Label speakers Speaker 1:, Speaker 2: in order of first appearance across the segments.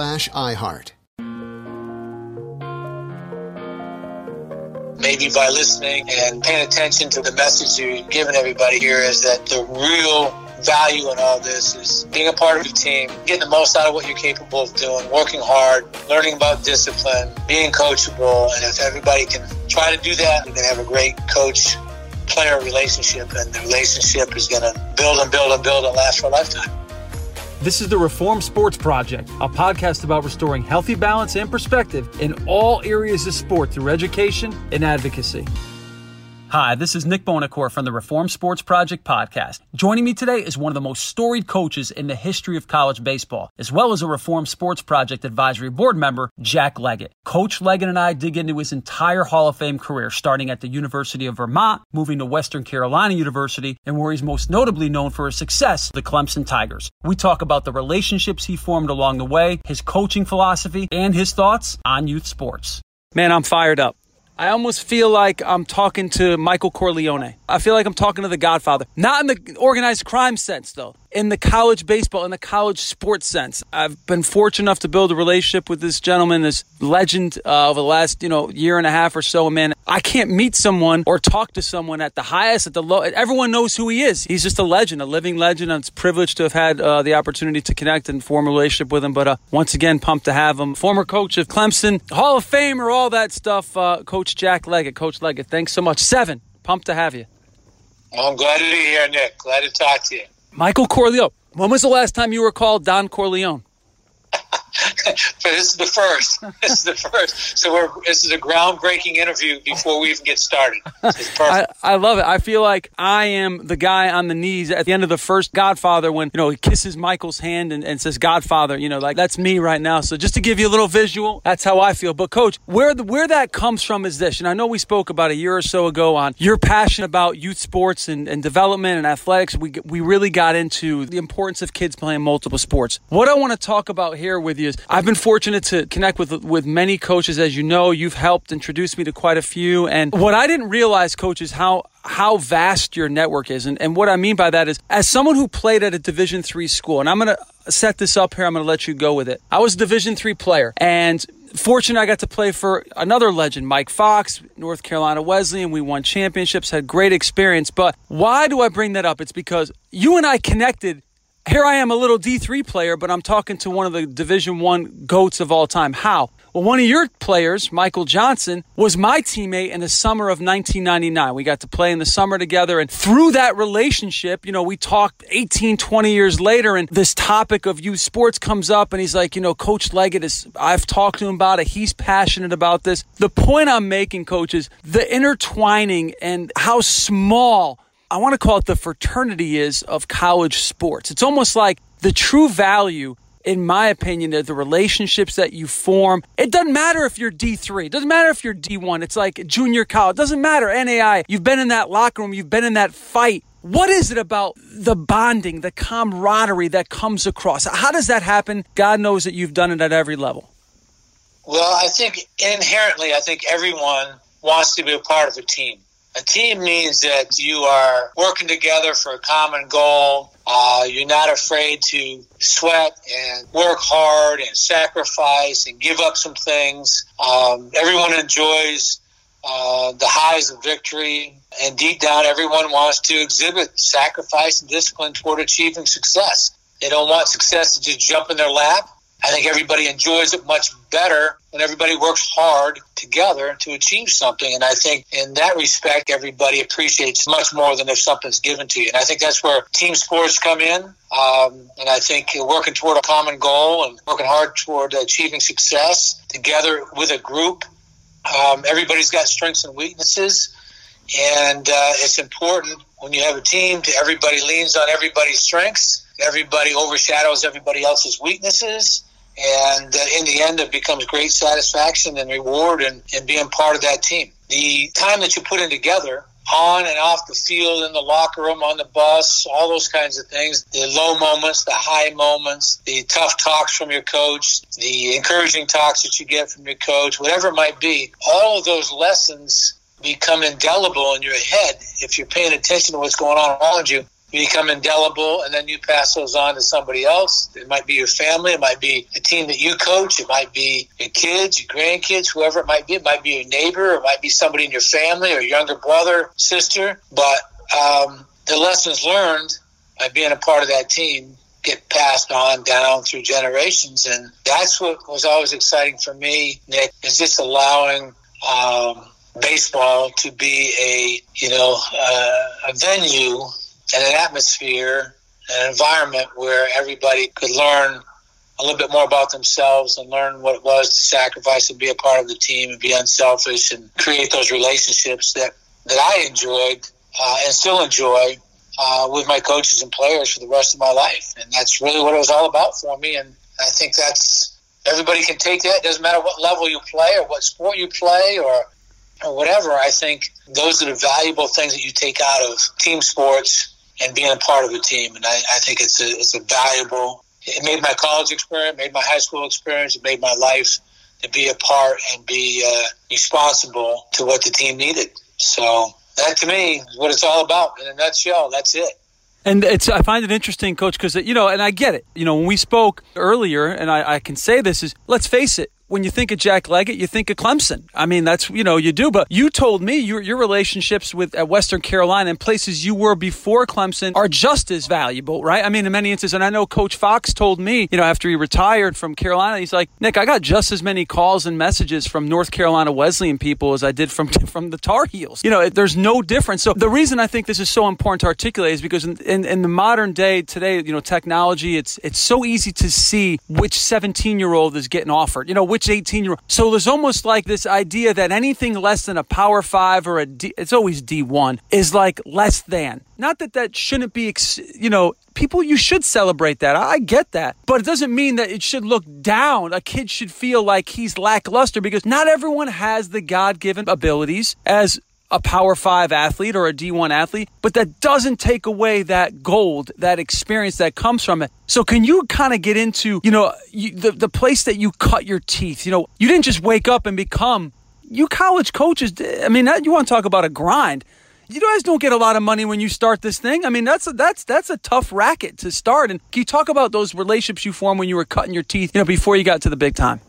Speaker 1: iHeart.
Speaker 2: Maybe by listening and paying attention to the message you're giving everybody here is that the real value in all this is being a part of a team, getting the most out of what you're capable of doing, working hard, learning about discipline, being coachable. And if everybody can try to do that, you're going to have a great coach player relationship, and the relationship is going to build and build and build and last for a lifetime.
Speaker 3: This is the Reformed Sports Project, a podcast about restoring healthy balance and perspective in all areas of sport through education and advocacy. Hi, this is Nick Bonacore from the Reformed Sports Project podcast. Joining me today is one of the most storied coaches in the history of college baseball, as well as a Reformed Sports Project advisory board member, Jack Leggett. Coach Leggett and I dig into his entire Hall of Fame career, starting at the University of Vermont, moving to Western Carolina University, and where he's most notably known for his success, the Clemson Tigers. We talk about the relationships he formed along the way, his coaching philosophy, and his thoughts on youth sports. Man, I'm fired up. I almost feel like I'm talking to Michael Corleone. I feel like I'm talking to the Godfather. Not in the organized crime sense, though. In the college baseball, in the college sports sense. I've been fortunate enough to build a relationship with this gentleman, this legend uh, over the last, you know, year and a half or so. Man, I can't meet someone or talk to someone at the highest, at the low. Everyone knows who he is. He's just a legend, a living legend. And it's privileged to have had uh, the opportunity to connect and form a relationship with him. But uh, once again, pumped to have him. Former coach of Clemson, Hall of Famer, all that stuff. Uh, coach Jack Leggett. Coach Leggett, thanks so much. Seven, pumped to have you.
Speaker 2: Well, I'm glad to be here, Nick. Glad to talk to you.
Speaker 3: Michael Corleone. When was the last time you were called Don Corleone?
Speaker 2: this is the first. This is the first. So we're this is a groundbreaking interview before we even get started.
Speaker 3: I, I love it. I feel like I am the guy on the knees at the end of the first Godfather when you know he kisses Michael's hand and, and says Godfather. You know, like that's me right now. So just to give you a little visual, that's how I feel. But coach, where the, where that comes from is this. And I know we spoke about a year or so ago on your passion about youth sports and, and development and athletics. We we really got into the importance of kids playing multiple sports. What I want to talk about here with I've been fortunate to connect with with many coaches, as you know. You've helped introduce me to quite a few, and what I didn't realize, coach, is how how vast your network is. And, and what I mean by that is, as someone who played at a Division three school, and I'm going to set this up here. I'm going to let you go with it. I was a Division three player, and fortunate I got to play for another legend, Mike Fox, North Carolina Wesleyan. We won championships, had great experience. But why do I bring that up? It's because you and I connected here I am a little D3 player, but I'm talking to one of the Division 1 goats of all time. How? Well, one of your players, Michael Johnson, was my teammate in the summer of 1999. We got to play in the summer together. And through that relationship, you know, we talked 18, 20 years later, and this topic of youth sports comes up. And he's like, you know, Coach Leggett is, I've talked to him about it. He's passionate about this. The point I'm making, coach, is the intertwining and how small I want to call it the fraternity is of college sports. It's almost like the true value in my opinion, are the relationships that you form. It doesn't matter if you're D3. It doesn't matter if you're D1. It's like junior college. It doesn't matter. NAI. You've been in that locker room. You've been in that fight What is it about the bonding, the camaraderie that comes across? How does that happen? God knows that you've done it at every level.
Speaker 2: Well, I think inherently, I think everyone wants to be a part of a team. A team means that you are working together for a common goal. Uh, you're not afraid to sweat and work hard and sacrifice and give up some things. Um, everyone enjoys uh, the highs of victory. And deep down, everyone wants to exhibit sacrifice and discipline toward achieving success. They don't want success to just jump in their lap. I think everybody enjoys it much better when everybody works hard together to achieve something. And I think in that respect, everybody appreciates much more than if something's given to you. And I think that's where team sports come in. Um, and I think working toward a common goal and working hard toward achieving success together with a group. Um, everybody's got strengths and weaknesses. And uh, it's important when you have a team to everybody leans on everybody's strengths. Everybody overshadows everybody else's weaknesses and uh, in the end, it becomes great satisfaction and reward in, in being part of that team. The time that you put in together, on and off the field, in the locker room, on the bus, all those kinds of things. The low moments, the high moments, the tough talks from your coach, the encouraging talks that you get from your coach, whatever it might be, all of those lessons become indelible in your head if you're paying attention to what's going on around you you become indelible and then you pass those on to somebody else. It might be your family, it might be a team that you coach, it might be your kids, your grandkids, whoever it might be. It might be your neighbor, it might be somebody in your family or younger brother, sister. But um, the lessons learned by being a part of that team get passed on down through generations. And that's what was always exciting for me, Nick, is just allowing um, baseball to be a, you know, uh, a venue and an atmosphere, an environment where everybody could learn a little bit more about themselves and learn what it was to sacrifice and be a part of the team and be unselfish and create those relationships that, that I enjoyed uh, and still enjoy uh, with my coaches and players for the rest of my life. And that's really what it was all about for me. And I think that's everybody can take that. It doesn't matter what level you play or what sport you play or or whatever. I think those are the valuable things that you take out of team sports and being a part of a team. And I, I think it's a, it's a valuable, it made my college experience, made my high school experience, it made my life to be a part and be uh, responsible to what the team needed. So that to me is what it's all about. In a nutshell, that's it.
Speaker 3: And it's I find it interesting, Coach, because you know, and I get it. You know, when we spoke earlier, and I, I can say this is, let's face it, when you think of Jack Leggett, you think of Clemson. I mean, that's, you know, you do. But you told me your, your relationships with at Western Carolina and places you were before Clemson are just as valuable, right? I mean, in many instances, and I know Coach Fox told me, you know, after he retired from Carolina, he's like, Nick, I got just as many calls and messages from North Carolina Wesleyan people as I did from, from the Tar Heels. You know, there's no difference. So the reason I think this is so important to articulate is because in, in, in the modern day today, you know, technology, it's, it's so easy to see which 17 year old is getting offered, you know, which 18 year old. So there's almost like this idea that anything less than a power five or a D, it's always D1 is like less than. Not that that shouldn't be, you know, people, you should celebrate that. I get that. But it doesn't mean that it should look down. A kid should feel like he's lackluster because not everyone has the God given abilities as a Power Five athlete or a D1 athlete, but that doesn't take away that gold, that experience that comes from it. So, can you kind of get into, you know, you, the the place that you cut your teeth? You know, you didn't just wake up and become. You college coaches. I mean, you want to talk about a grind? You guys don't get a lot of money when you start this thing. I mean, that's a, that's that's a tough racket to start. And can you talk about those relationships you formed when you were cutting your teeth? You know, before you got to the big time.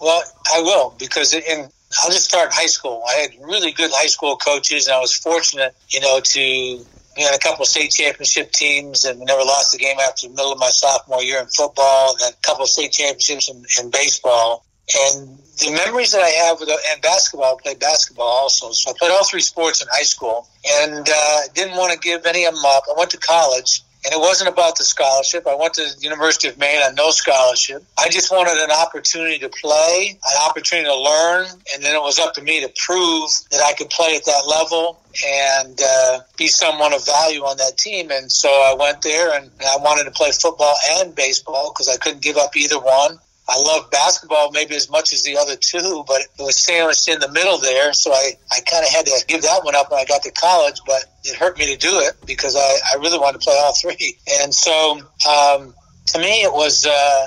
Speaker 2: Well, I will because in I'll just start high school. I had really good high school coaches, and I was fortunate, you know, to we had a couple of state championship teams, and we never lost a game after the middle of my sophomore year in football, and a couple of state championships in, in baseball. And the memories that I have with and basketball, I played basketball also. So I played all three sports in high school, and uh, didn't want to give any of them up. I went to college, and it wasn't about the scholarship. I went to the University of Maine on no scholarship. I just wanted an opportunity to play, an opportunity to learn, and then it was up to me to prove that I could play at that level and uh, be someone of value on that team. And so I went there, and I wanted to play football and baseball because I couldn't give up either one. I love basketball maybe as much as the other two, but it was sandwiched in the middle there. So I, I kind of had to give that one up when I got to college, but it hurt me to do it because I, I really wanted to play all three. And so um, to me, it was. Uh,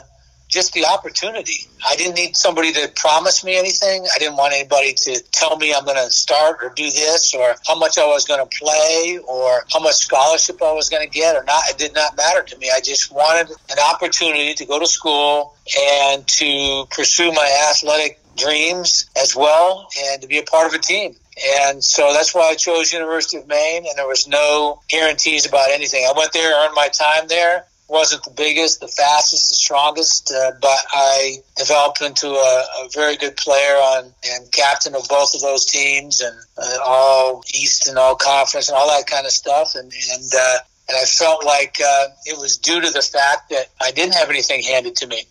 Speaker 2: just the opportunity. I didn't need somebody to promise me anything. I didn't want anybody to tell me I'm going to start or do this or how much I was going to play or how much scholarship I was going to get or not. It did not matter to me. I just wanted an opportunity to go to school and to pursue my athletic dreams as well and to be a part of a team. And so that's why I chose University of Maine, and there was no guarantees about anything. I went there, earned my time there, wasn't the biggest, the fastest, the strongest, uh, but I developed into a, a, very good player on and captain of both of those teams and uh, all East and all conference and all that kind of stuff. And and uh, and I felt like uh, it was due to the fact that I didn't have anything handed to me.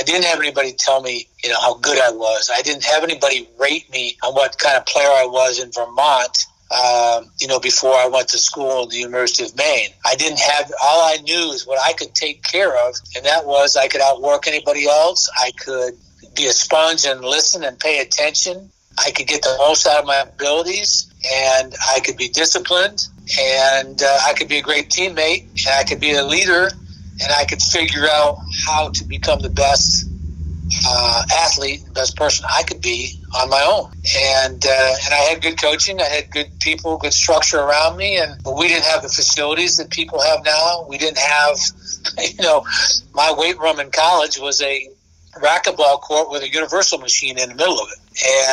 Speaker 2: I didn't have anybody tell me, you know, how good I was. I didn't have anybody rate me on what kind of player I was in Vermont um, you know, before I went to school at the University of Maine. I didn't have, all I knew is what I could take care of, and that was I could outwork anybody else. I could be a sponge and listen and pay attention. I could get the most out of my abilities, and I could be disciplined, and uh, I could be a great teammate, and I could be a leader, and I could figure out how to become the best uh, athlete, best person I could be on my own. And uh, and I had good coaching. I had good people, good structure around me. And but we didn't have the facilities that people have now. We didn't have, you know, my weight room in college was a racquetball court with a universal machine in the middle of it.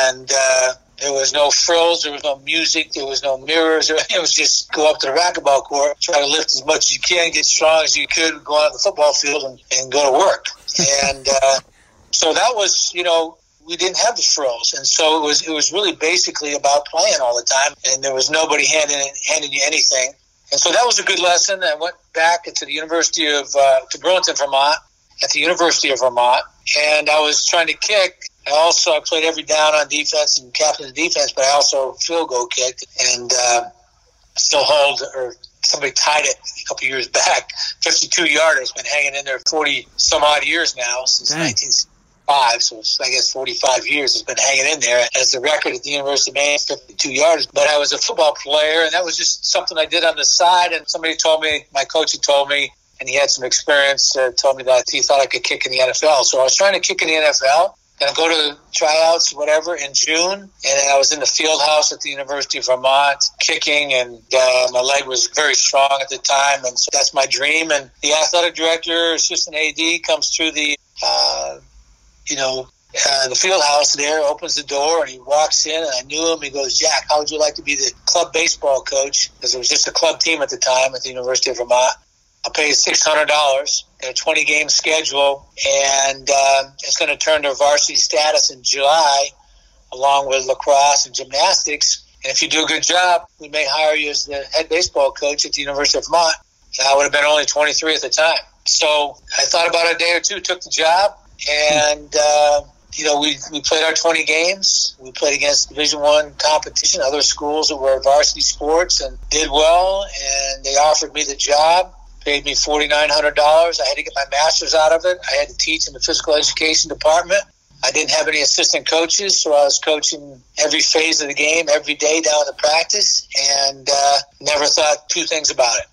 Speaker 2: And uh, there was no frills, there was no music, there was no mirrors. It was just go up to the racquetball court, try to lift as much as you can, get strong as you could, go out on the football field and, and go to work. And uh, so that was, you know, we didn't have the frills, and so it was it was really basically about playing all the time, and there was nobody handing handing you anything. And so that was a good lesson. I went back to the University of uh, to Burlington, Vermont, at the University of Vermont, and I was trying to kick. I also I played every down on defense and captain of defense, but I also field goal kicked and uh, still hold or somebody tied it a couple years back. 52 yarder has been hanging in there 40 some odd years now since Dang. 19 so I guess 45 years has been hanging in there as the record at the University of Maine, 52 yards. But I was a football player, and that was just something I did on the side. And somebody told me, my coach had told me, and he had some experience, uh, told me that he thought I could kick in the NFL. So I was trying to kick in the NFL. And I go to tryouts, whatever, in June, and I was in the field house at the University of Vermont kicking, and uh, my leg was very strong at the time, and so that's my dream. And the athletic director, assistant AD, comes through the uh, you know, uh, the field house there, opens the door, and he walks in, and I knew him. He goes, Jack, how would you like to be the club baseball coach? Because it was just a club team at the time at the University of Vermont. I'll pay you $600 in a 20 game schedule, and uh, it's going to turn to varsity status in July, along with lacrosse and gymnastics. And if you do a good job, we may hire you as the head baseball coach at the University of Vermont. And I would have been only 23 at the time. So I thought about it a day or two, took the job, and uh, you know we, we played our 20 games. We played against division one competition other schools that were varsity sports and did well. And they offered me the job paid me $4900 i had to get my master's out of it. I had to teach in the physical education department. I didn't have any assistant coaches, so I was coaching every phase of the game every day down to practice, and uh, never thought two things about it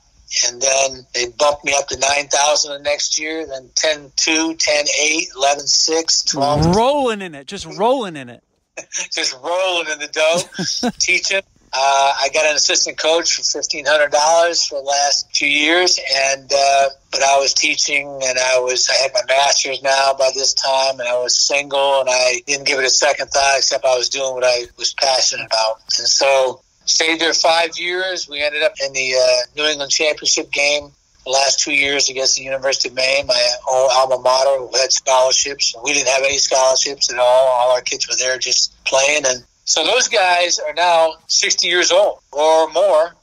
Speaker 2: and then they bumped me up to 9,000 the next year, then 10 2, 10 8, 11 6, 12.
Speaker 3: Rolling in it, just rolling in it.
Speaker 2: just rolling in the dough, teaching. Uh, I got an assistant coach for fifteen hundred dollars for the last two years, and uh, but I was teaching, and I was I had my master's now by this time, and I was single, and I didn't give it a second thought, except I was doing what I was passionate about, and so Stayed there five years. We ended up in the uh, New England Championship game the last two years against the University of Maine, my old alma mater, who had scholarships. We didn't have any scholarships at all. All our kids were there just playing. And so those guys are now 60 years old or more.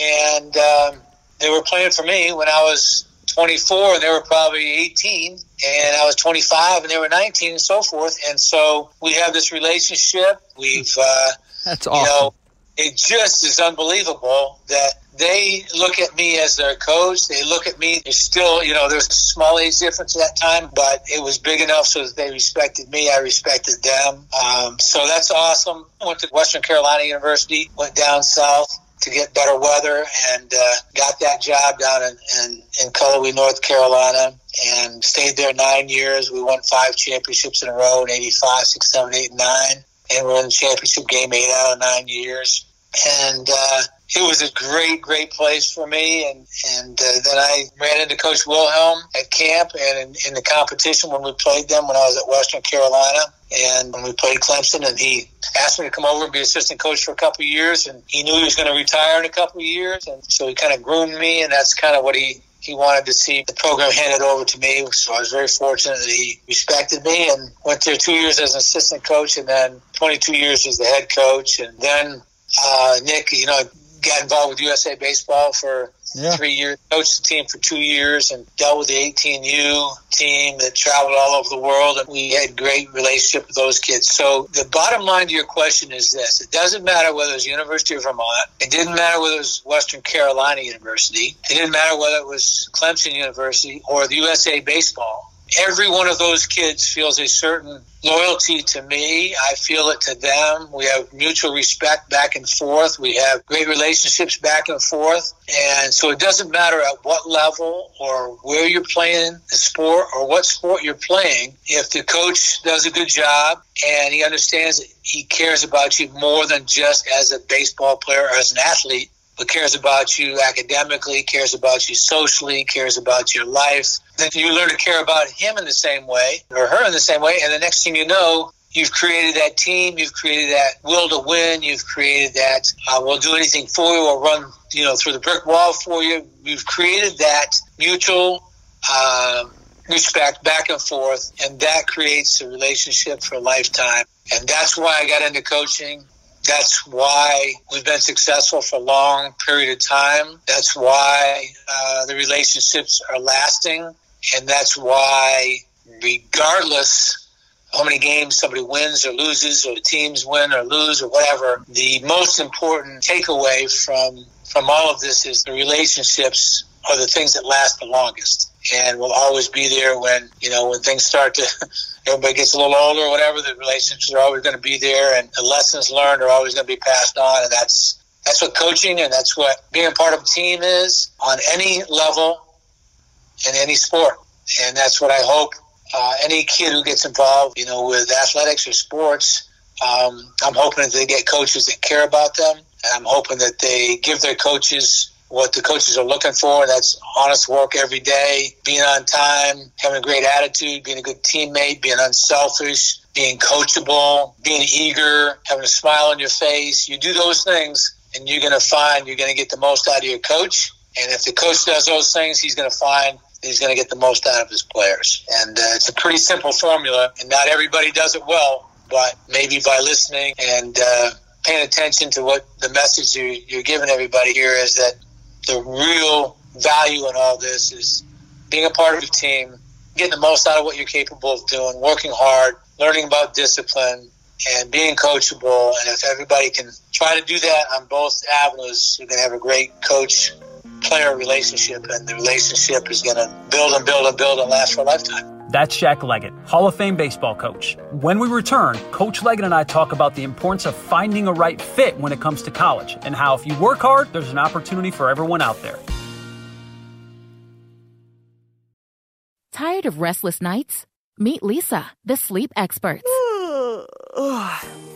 Speaker 2: And um, they were playing for me when I was 24 and they were probably 18 and I was 25 and they were 19 and so forth. And so we have this relationship. We've, uh,
Speaker 3: that's awesome. You know,
Speaker 2: it just is unbelievable that they look at me as their coach. They look at me. There's still, you know, there's a small age difference at that time, but it was big enough so that they respected me. I respected them. Um, so that's awesome. Went to Western Carolina University, went down south to get better weather and uh, got that job down in, in, in Cullowhee, North Carolina and stayed there nine years. We won five championships in a row in 85, 6, 7, 8, 9. And we're the championship game eight out of nine years. And uh, it was a great, great place for me. And and uh, then I ran into Coach Wilhelm at camp and in, in the competition when we played them when I was at Western Carolina. And when we played Clemson, and he asked me to come over and be assistant coach for a couple of years, and he knew he was going to retire in a couple of years, and so he kind of groomed me, and that's kind of what he he wanted to see the program handed over to me. So I was very fortunate that he respected me and went there two years as an assistant coach and then 22 years as the head coach. And then, uh, Nick, you know, got involved with USA Baseball for yeah. three years, coached the team for two years, and dealt with the 18U team that traveled all over the world. And we had great relationship with those kids. So the bottom line to your question is this: It doesn't matter whether it was University of Vermont, it didn't matter whether it was Western Carolina University, it didn't matter whether it was Clemson University or the USA Baseball every one of those kids feels a certain loyalty to me. I feel it to them. We have mutual respect back and forth. We have great relationships back and forth. And so it doesn't matter at what level or where you're playing the sport or what sport you're playing. If the coach does a good job and he understands he cares about you more than just as a baseball player or as an athlete, but cares about you academically, cares about you socially, cares about your life, then you learn to care about him in the same way or her in the same way. And the next thing you know, you've created that team, you've created that will to win, you've created that uh, we'll do anything for you, we'll run you know through the brick wall for you. You've created that mutual uh, respect back and forth, and that creates a relationship for a lifetime. And that's why I got into coaching. That's why we've been successful for a long period of time. That's why uh, the relationships are lasting. And that's why, regardless how many games somebody wins or loses, or the teams win or lose or whatever, the most important takeaway from from all of this is the relationships are the things that last the longest and will always be there when you know when things start to everybody gets a little older or whatever the relationships are always going to be there and the lessons learned are always going to be passed on. And that's that's what coaching and that's what being part of a team is on any level in any sport. And that's what i hope uh, any kid who gets involved you know with athletics or sports um, i'm hoping that they get coaches that care about them. And i'm hoping that they give their coaches what the coaches are looking for. That's honest work every day, being on time, having a great attitude, being a good teammate, being unselfish, being coachable, being eager, having a smile on your face. You do those things, and you're going to find you're going to get the most out of your coach. And if the coach does those things, he's going to find he's going to get the most out of his players. And uh, it's a pretty simple formula, and not everybody does it well, but maybe by listening and uh, paying attention to what the message you're, you're giving everybody here is that the real value in all this is being a part of a team, getting the most out of what you're capable of doing, working hard, learning about discipline, and being coachable. And if everybody can try to do that on both avenues, you're going to have a great coach player relationship, and the relationship is going to build and build and build and last for a lifetime.
Speaker 3: That's Jack Leggett, Hall of Fame baseball coach. When we return, Coach Leggett and I talk about the importance of finding a right fit when it comes to college and how if you work hard, there's an opportunity for everyone out there.
Speaker 4: Tired of restless nights? Meet Leesa, the sleep experts.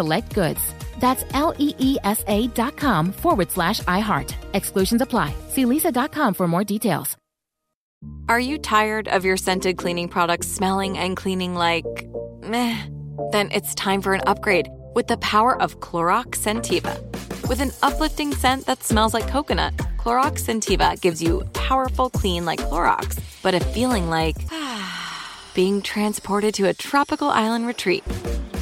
Speaker 4: select goods. That's L E E S A dot com forward slash iHeart. Exclusions apply. See leesa.com for more details.
Speaker 5: Are you tired of your scented cleaning products smelling and cleaning like meh? Then it's time for an upgrade with the power of Clorox Scentiva. With an uplifting scent that smells like coconut, Clorox Scentiva gives you powerful clean like Clorox, but a feeling like being transported to a tropical island retreat.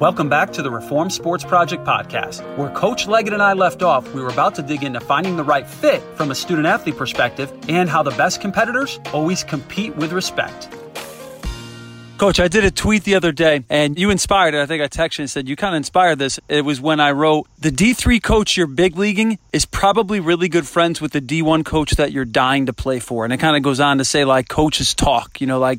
Speaker 3: Welcome back to the Reformed Sports Project podcast. Where Coach Leggett and I left off, we were about to dig into finding the right fit from a student athlete perspective and how the best competitors always compete with respect. Coach, I did a tweet the other day and you inspired it. I think I texted and said, You kind of inspired this. It was when I wrote, The D3 coach you're big leaguing is probably really good friends with the D1 coach that you're dying to play for. And it kind of goes on to say, like, coaches talk, you know, like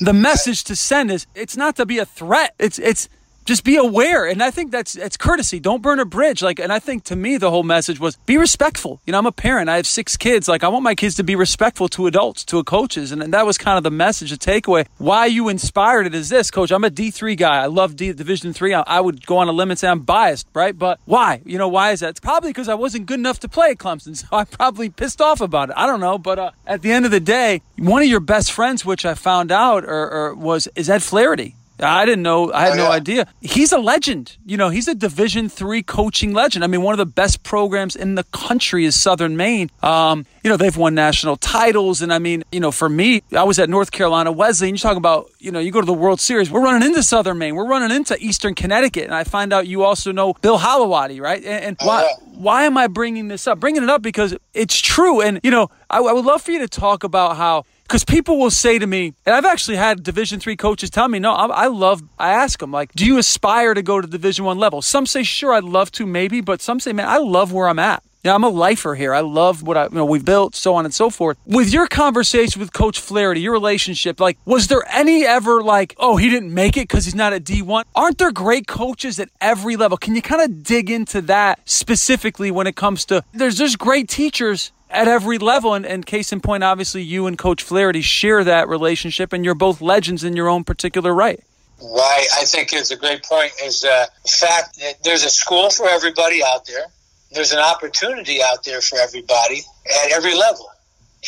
Speaker 3: the message to send is it's not to be a threat. It's, it's, just be aware. And i think that's it's courtesy. Don't burn a bridge. Like and i think to me the whole message was be respectful. You know i'm a parent. I have six kids. Like i want my kids to be respectful to adults to coaches. And, and that was kind of the message the takeaway. Why you inspired it is this coach. I'm a d3 guy. I love D, division 3 I, I would go on a limit and say i'm biased right? But why? You know why is that? It's probably because i wasn't good enough to play at clemson so i'm probably pissed off about it. I don't know. But uh, at the end of the day one of your best friends which i found out or, or was is ed flaherty I didn't know. I had oh, no idea. He's a legend. You know, he's a Division three coaching legend. I mean, one of the best programs in the country is Southern Maine. Um, you know, they've won national titles, and I mean, you know, for me, I was at North Carolina Wesleyan. And you talk about, you know, you go to the World Series. We're running into Southern Maine. We're running into Eastern Connecticut, and I find out you also know Bill Holowaty, right? And, and oh, why? Yeah. Why am I bringing this up? Bringing it up because it's true, and you know, I, I would love for you to talk about how because people will say to me, and I've actually had Division three coaches tell me, no, I, I, love. I ask them like, do you aspire to go to Division one level? Some say, sure, I'd love to, maybe, but some say, man, I love where I'm at. Yeah, I'm a lifer here. I love what I, you know, we've built, so on and so forth. With your conversation with Coach Flaherty, your relationship, like, was there any ever like, oh, he didn't make it because he's not a D1? Aren't there great coaches at every level? Can you kind of dig into that specifically when it comes to, there's just great teachers at every level. And, and, case in point, obviously, you and Coach Flaherty share that relationship, and you're both legends in your own particular right.
Speaker 2: Right. I think it's a great point. Is uh, the fact that there's a school for everybody out there. There's an opportunity out there for everybody at every level,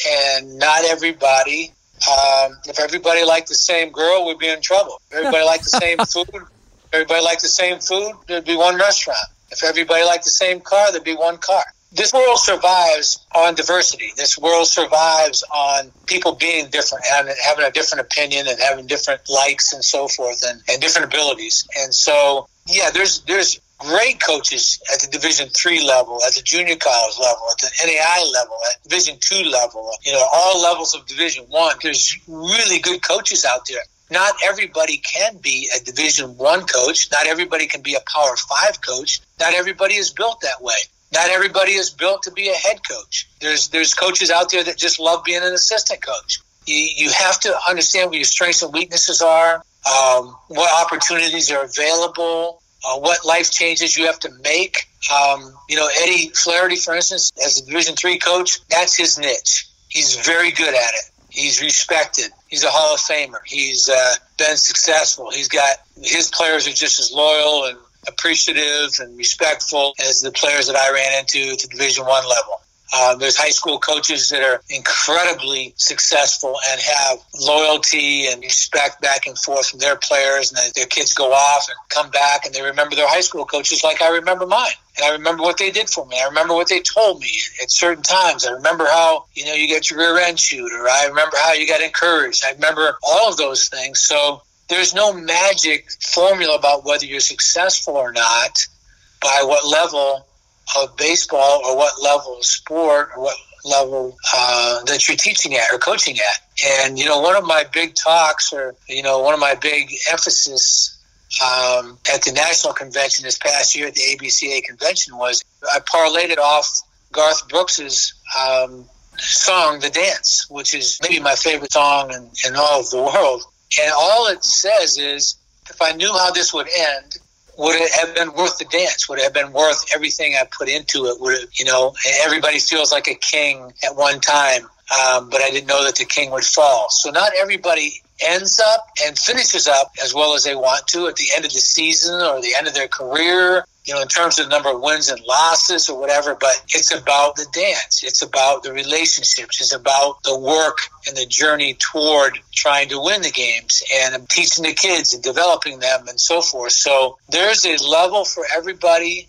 Speaker 2: and not everybody. Um, if everybody liked the same girl, we'd be in trouble. If everybody liked the same food, everybody liked the same food, there'd be one restaurant. If everybody liked the same car, there'd be one car this world survives on diversity. This world survives on people being different and having a different opinion and having different likes and so forth and, and different abilities. And so, yeah, there's there's great coaches at the Division three level, at the junior college level, at the NAI level, at Division two level. You know, all levels of Division one. There's really good coaches out there not everybody can be a division one coach not everybody can be a power five coach not everybody is built that way not everybody is built to be a head coach. There's there's coaches out there that just love being an assistant coach. You, you have to understand what your strengths and weaknesses are, um, what opportunities are available, uh, what life changes you have to make. Um, you know, Eddie Flaherty, for instance, as a Division three coach, that's his niche. He's very good at it. He's respected. He's a Hall of Famer. He's uh, been successful. He's got his players are just as loyal and appreciative and respectful as the players that I ran into at the Division One level. Uh, there's high school coaches that are incredibly successful and have loyalty and respect back and forth from their players, and their kids go off and come back, and they remember their high school coaches like I remember mine. And I remember what they did for me. I remember what they told me at certain times. I remember how, you know, you got your rear end shoot, or I remember how you got encouraged. I remember all of those things. So there's no magic formula about whether you're successful or not by what level of baseball or what level of sport or what level uh, that you're teaching at or coaching at. And, you know, one of my big talks or, you know, one of my big emphasis um, at the national convention this past year at the ABCA convention was I parlayed it off Garth Brooks's um, song, The Dance, which is maybe my favorite song in, in all of the world. And all it says is, if I knew how this would end, would it have been worth the dance? Would it have been worth everything I put into it? Would it, you know, everybody feels like a king at one time, um, but I didn't know that the king would fall. So not everybody ends up and finishes up as well as they want to at the end of the season or the end of their career you know, in terms of the number of wins and losses or whatever, but it's about the dance. It's about the relationships. It's about the work and the journey toward trying to win the games and um, teaching the kids and developing them and so forth. So there's a level for everybody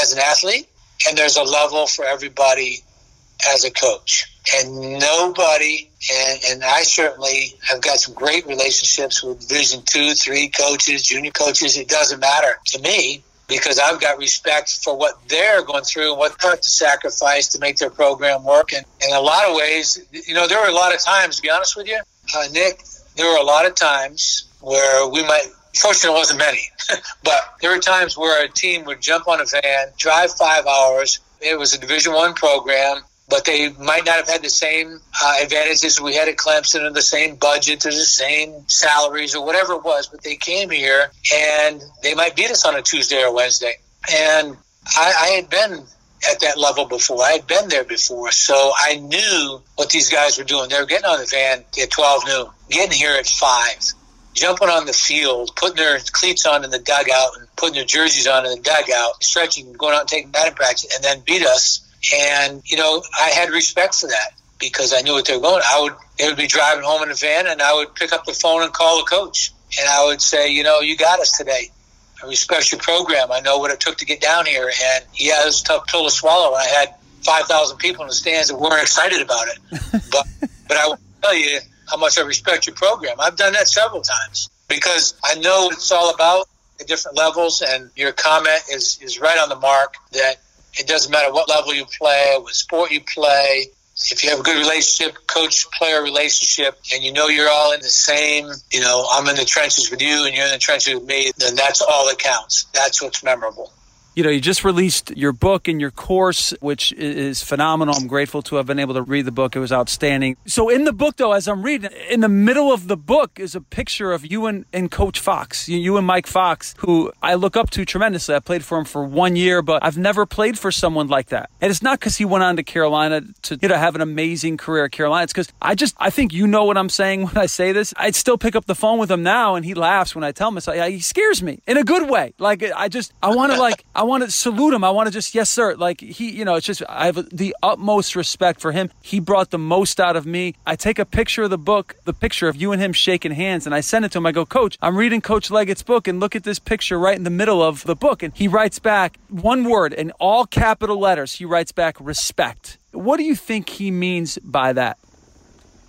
Speaker 2: as an athlete, and there's a level for everybody as a coach. And nobody, and, and I certainly have got some great relationships with Division two, three coaches, junior coaches. It doesn't matter to me because I've got respect for what they're going through and what they have to sacrifice to make their program work. And in a lot of ways, you know, there were a lot of times, to be honest with you, uh, Nick, there were a lot of times where we might, fortunately, it wasn't many, but there were times where a team would jump on a van, drive five hours. It was a Division One program but they might not have had the same uh, advantages we had at Clemson or the same budget or the same salaries or whatever it was. But they came here and they might beat us on a Tuesday or Wednesday. And I, I had been at that level before. I had been there before. So I knew what these guys were doing. They were getting on the van at 12 noon, getting here at 5, jumping on the field, putting their cleats on in the dugout and putting their jerseys on in the dugout, stretching, going out and taking batting practice, and then beat us and, you know, I had respect for that because I knew what they were going. I would, they would be driving home in a van and I would pick up the phone and call the coach. And I would say, you know, you got us today. I respect your program. I know what it took to get down here. And yeah, it was a tough pill to swallow. I had 5,000 people in the stands that weren't excited about it. but, but I will tell you how much I respect your program. I've done that several times because I know what it's all about at different levels. And your comment is, is right on the mark that it doesn't matter what level you play, what sport you play. If you have a good relationship, coach player relationship, and you know you're all in the same, you know, I'm in the trenches with you and you're in the trenches with me, then that's all that counts. That's what's memorable
Speaker 3: you know, you just released your book and your course, which is phenomenal. I'm grateful to have been able to read the book. It was outstanding. So, in the book, though, as I'm reading, in the middle of the book is a picture of you and, and Coach Fox, you and Mike Fox, who I look up to tremendously. I played for him for one year, but I've never played for someone like that. And it's not because he went on to Carolina to, you know, have an amazing career at Carolina. It's because I just, I think you know what I'm saying when I say this. I'd still pick up the phone with him now, and he laughs when I tell him. So, yeah, he scares me in a good way. Like, I just, I want to, like, I want to salute him. I want to just, yes, sir. Like he, you know, it's just, I have the utmost respect for him. He brought the most out of me. I take a picture of the book, the picture of you and him shaking hands, and I send it to him. I go, Coach, I'm reading Coach Leggett's book, and look at this picture right in the middle of the book. And he writes back one word in all capital letters. He writes back, respect. What do you think he means by that?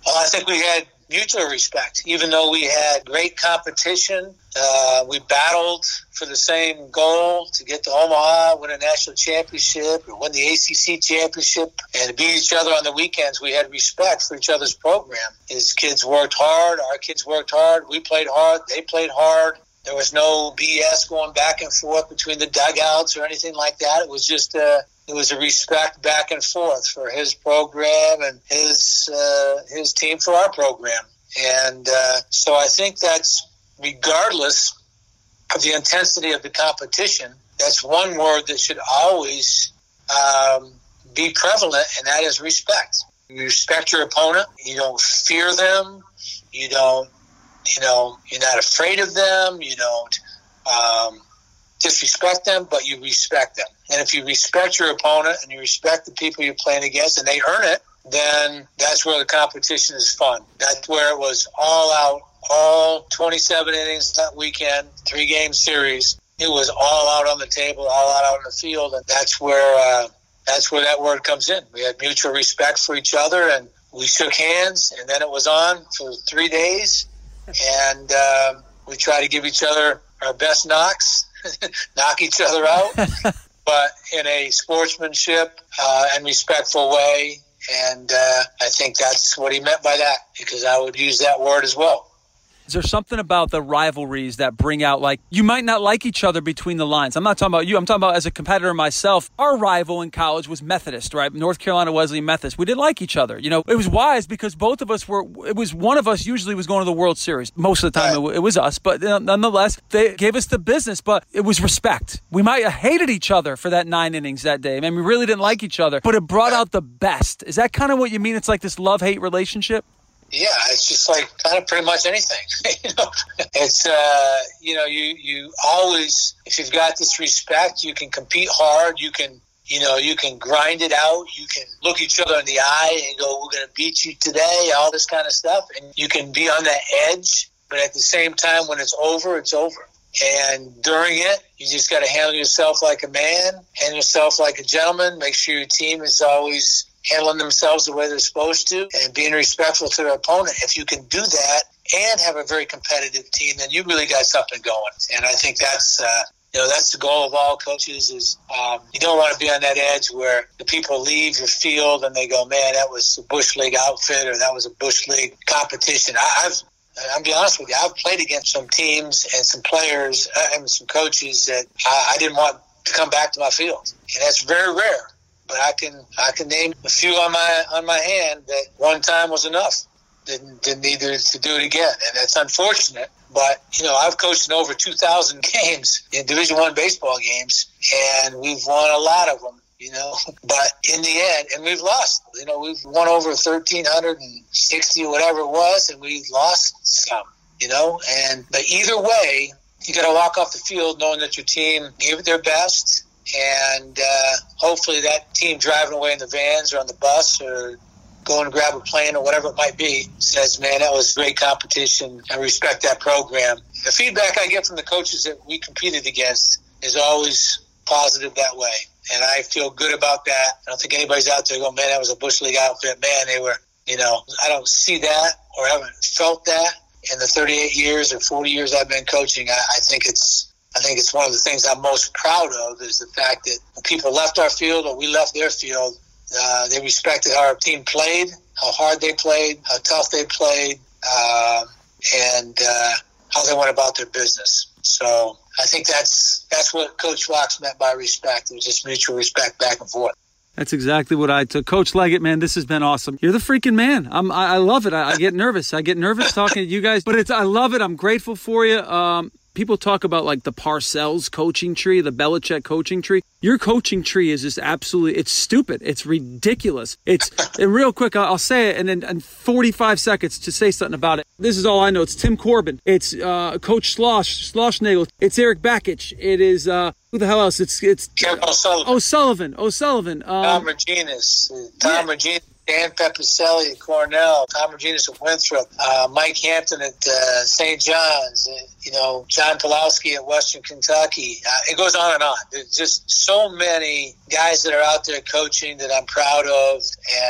Speaker 2: Well, I think we had mutual respect. Even though we had great competition, uh, we battled for the same goal to get to Omaha, win a national championship, or win the ACC championship, and to beat each other on the weekends. We had respect for each other's program. His kids worked hard. Our kids worked hard. We played hard. They played hard. There was no BS going back and forth between the dugouts or anything like that. It was just a, it was a respect back and forth for his program and his uh, his team for our program. And uh, so I think that's regardless of the intensity of the competition. That's one word that should always um, be prevalent, and that is respect. You respect your opponent. You don't fear them. You don't you know, you're not afraid of them. You don't um, disrespect them, but you respect them. And if you respect your opponent and you respect the people you're playing against and they earn it, then that's where the competition is fun. That's where it was all out, all 27 innings that weekend, three game series. It was all out on the table, all out on the field, and that's where uh, that's where that word comes in. We had mutual respect for each other, and we shook hands, and then it was on for three days and uh, we try to give each other our best knocks, knock each other out, but in a sportsmanship uh, and respectful way. And uh, I think that's what he meant by that, because I would use that word as well.
Speaker 3: Is there something about the rivalries that bring out like you might not like each other between the lines? I'm not talking about you. I'm talking about as a competitor myself. Our rival in college was Methodist, right? North Carolina Wesleyan Methodist. We didn't like each other. You know, it was wise because both of us were. It was one of us usually was going to the World Series. Most of the time, it, it was us, but nonetheless, they gave us the business. But it was respect. We might have hated each other for that nine innings that day. I mean, we really didn't like each other, but it brought out the best. Is that kind of what you mean? It's like this love hate relationship.
Speaker 2: Yeah, it's just like kind of pretty much anything. you know, it's uh, you know, you you always if you've got this respect, you can compete hard. You can you know, you can grind it out. You can look each other in the eye and go, "We're going to beat you today." All this kind of stuff, and you can be on that edge. But at the same time, when it's over, it's over. And during it, you just got to handle yourself like a man, handle yourself like a gentleman. Make sure your team is always handling themselves the way they're supposed to and being respectful to their opponent. If you can do that and have a very competitive team, then you really got something going. And I think that's, uh, you know, that's the goal of all coaches is um, you don't want to be on that edge where the people leave your field and they go, man, that was a Bush League outfit or that was a Bush League competition. I, I've I'm be honest with you. I've played against some teams and some players uh, and some coaches that I, I didn't want to come back to my field, and that's very rare but I can I can name a few on my on my hand that one time was enough. Didn't didn't need to, to do it again, and that's unfortunate. But you know, I've coached in over 2,000 games in Division One baseball games, and we've won a lot of them. You know, but in the end, and we've lost. You know, we've won over 1,360, whatever it was, and we lost some. You know, and but either way, you got to walk off the field knowing that your team gave it their best and uh, hopefully that team driving away in the vans or on the bus or going to grab a plane or whatever it might be says, man, that was great competition. I respect that program. The feedback I get from the coaches that we competed against is always positive that way. And I feel good about that. I don't think anybody's out there going, man, that was a Bush League outfit. Man, they were, you know, I don't see that or haven't felt that in the 38 years or 40 years I've been coaching. I, I think it's, I think it's one of the things I'm most proud of is the fact that people left our field or we left their field, uh, they respected how our team played, how hard they played, how tough they played, uh, and uh, how they went about their business. So I think that's that's what Coach Fox meant by respect. It was just mutual respect back and forth.
Speaker 3: That's exactly what I took. Coach Leggett, man, this has been awesome. You're the freaking man. I'm, I, I love it. I, I, get nervous. I get nervous talking to you guys, but it's, I love it. I'm grateful for you. Um, people talk about like the Parcells coaching tree, the Belichick coaching tree. Your coaching tree is just absolutely, it's stupid. It's ridiculous. It's, and real quick, I'll, say it and then in 45 seconds to say something about it. This is all I know. It's Tim Corbin. It's uh, Coach Slosh, Schlossnagle. It's Eric Bakich. It is, uh, who the hell else? It's, it's
Speaker 2: Kevin O'Sullivan.
Speaker 3: O'Sullivan. O'Sullivan.
Speaker 2: Um, Tom Riginos. Tom yeah. Riginos. Dan Pepicelli at Cornell, Tom Riginos at Winthrop, uh, Mike Hampton at uh, St. John's, uh, you know, John Pawlowski at Western Kentucky. Uh, it goes on and on. There's just so many guys that are out there coaching that I'm proud of,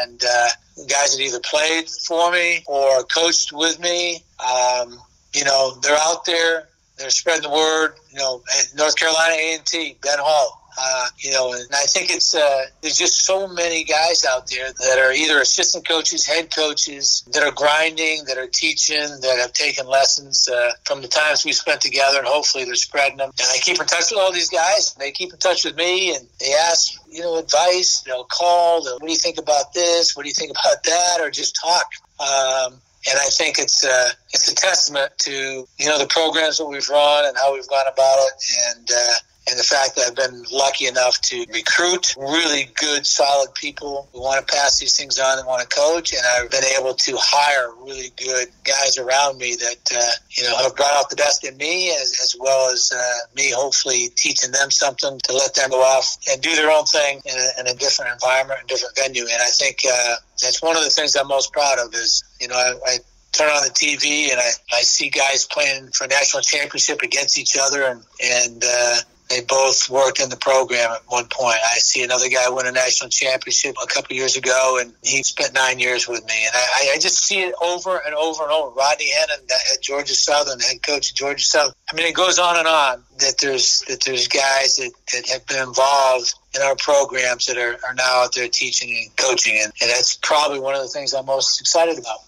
Speaker 2: and uh, guys that either played for me or coached with me. Um, you know, they're out there. They're spreading the word. You know, North Carolina A&T, Ben Hall, uh, you know, and I think it's uh, there's just so many guys out there that are either assistant coaches, head coaches that are grinding, that are teaching, that have taken lessons uh, from the times we spent together, and hopefully they're spreading them. And I keep in touch with all these guys. They keep in touch with me, and they ask you know advice. They'll call. They'll, what do you think about this? What do you think about that? Or just talk. Um, and I think it's uh, it's a testament to you know the programs that we've run and how we've gone about it, and uh, and the fact that I've been lucky enough to recruit really good, solid people who want to pass these things on and want to coach. And I've been able to hire really good guys around me that, uh, you know, have brought out the best in me as, as well as uh, me hopefully teaching them something to let them go off and do their own thing in a, in a different environment and different venue. And I think uh, that's one of the things I'm most proud of is, you know, I, I turn on the TV and I, I see guys playing for national championship against each other and, and, uh, they both worked in the program at one point. I see another guy win a national championship a couple years ago, and he spent nine years with me. And I, I just see it over and over and over. Rodney Hennon at Georgia Southern, head coach at Georgia Southern. I mean, it goes on and on that there's that there's guys that, that have been involved in our programs that are, are now out there teaching and coaching, and, and that's probably one of the things I'm most excited about.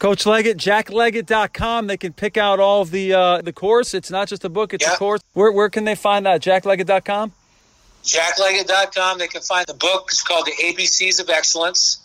Speaker 3: Coach Leggett, jackleggett.com. They can pick out all of the uh, the course. It's not just a book, it's
Speaker 2: Yeah.
Speaker 3: a course. Where, where can they find that? Jackleggett.com?
Speaker 2: jackleggett.com. They can find the book. It's called The ABCs of Excellence.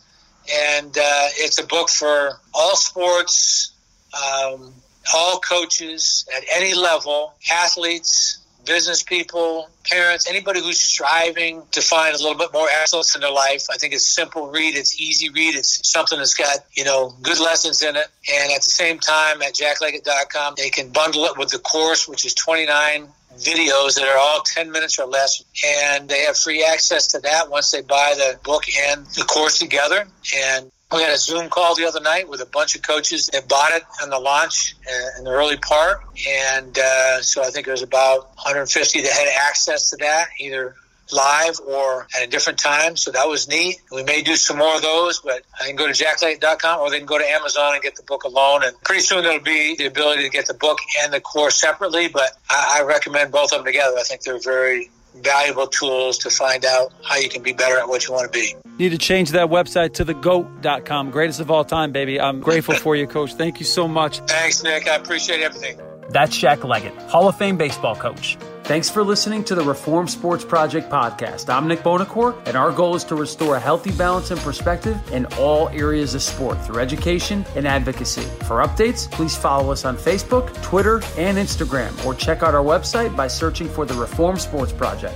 Speaker 2: And uh, it's a book for all sports, um, all coaches at any level, athletes, business people, parents, anybody who's striving to find a little bit more excellence in their life. I think it's simple read. It's easy read. It's something that's got, you know, good lessons in it. And at the same time, at jackleggett.com, they can bundle it with the course, which is 29 videos that are all 10 minutes or less. And they have free access to that once they buy the book and the course together. And we had a Zoom call the other night with a bunch of coaches that bought it on the launch uh, in the early part. And uh, so I think it was about 150 that had access to that, either live or at a different time. So that was neat. We may do some more of those, but I can go to jackleggett.com or they can go to Amazon and get the book alone. And pretty soon there'll be the ability to get the book and the course separately, but I, I recommend both of them together. I think they're very valuable tools to find out how you can be better at what you want to be.
Speaker 3: Need to change that website to thegoat.com. Greatest of all time, baby. I'm grateful for you, Coach. Thank you so much.
Speaker 2: Thanks, Nick. I appreciate everything.
Speaker 3: That's Jack Leggett, Hall of Fame baseball coach. Thanks for listening to the Reformed Sports Project podcast. I'm Nick Bonacore, and our goal is to restore a healthy balance and perspective in all areas of sport through education and advocacy. For updates, please follow us on Facebook, Twitter, and Instagram, or check out our website by searching for the Reformed Sports Project.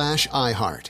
Speaker 1: iHeart.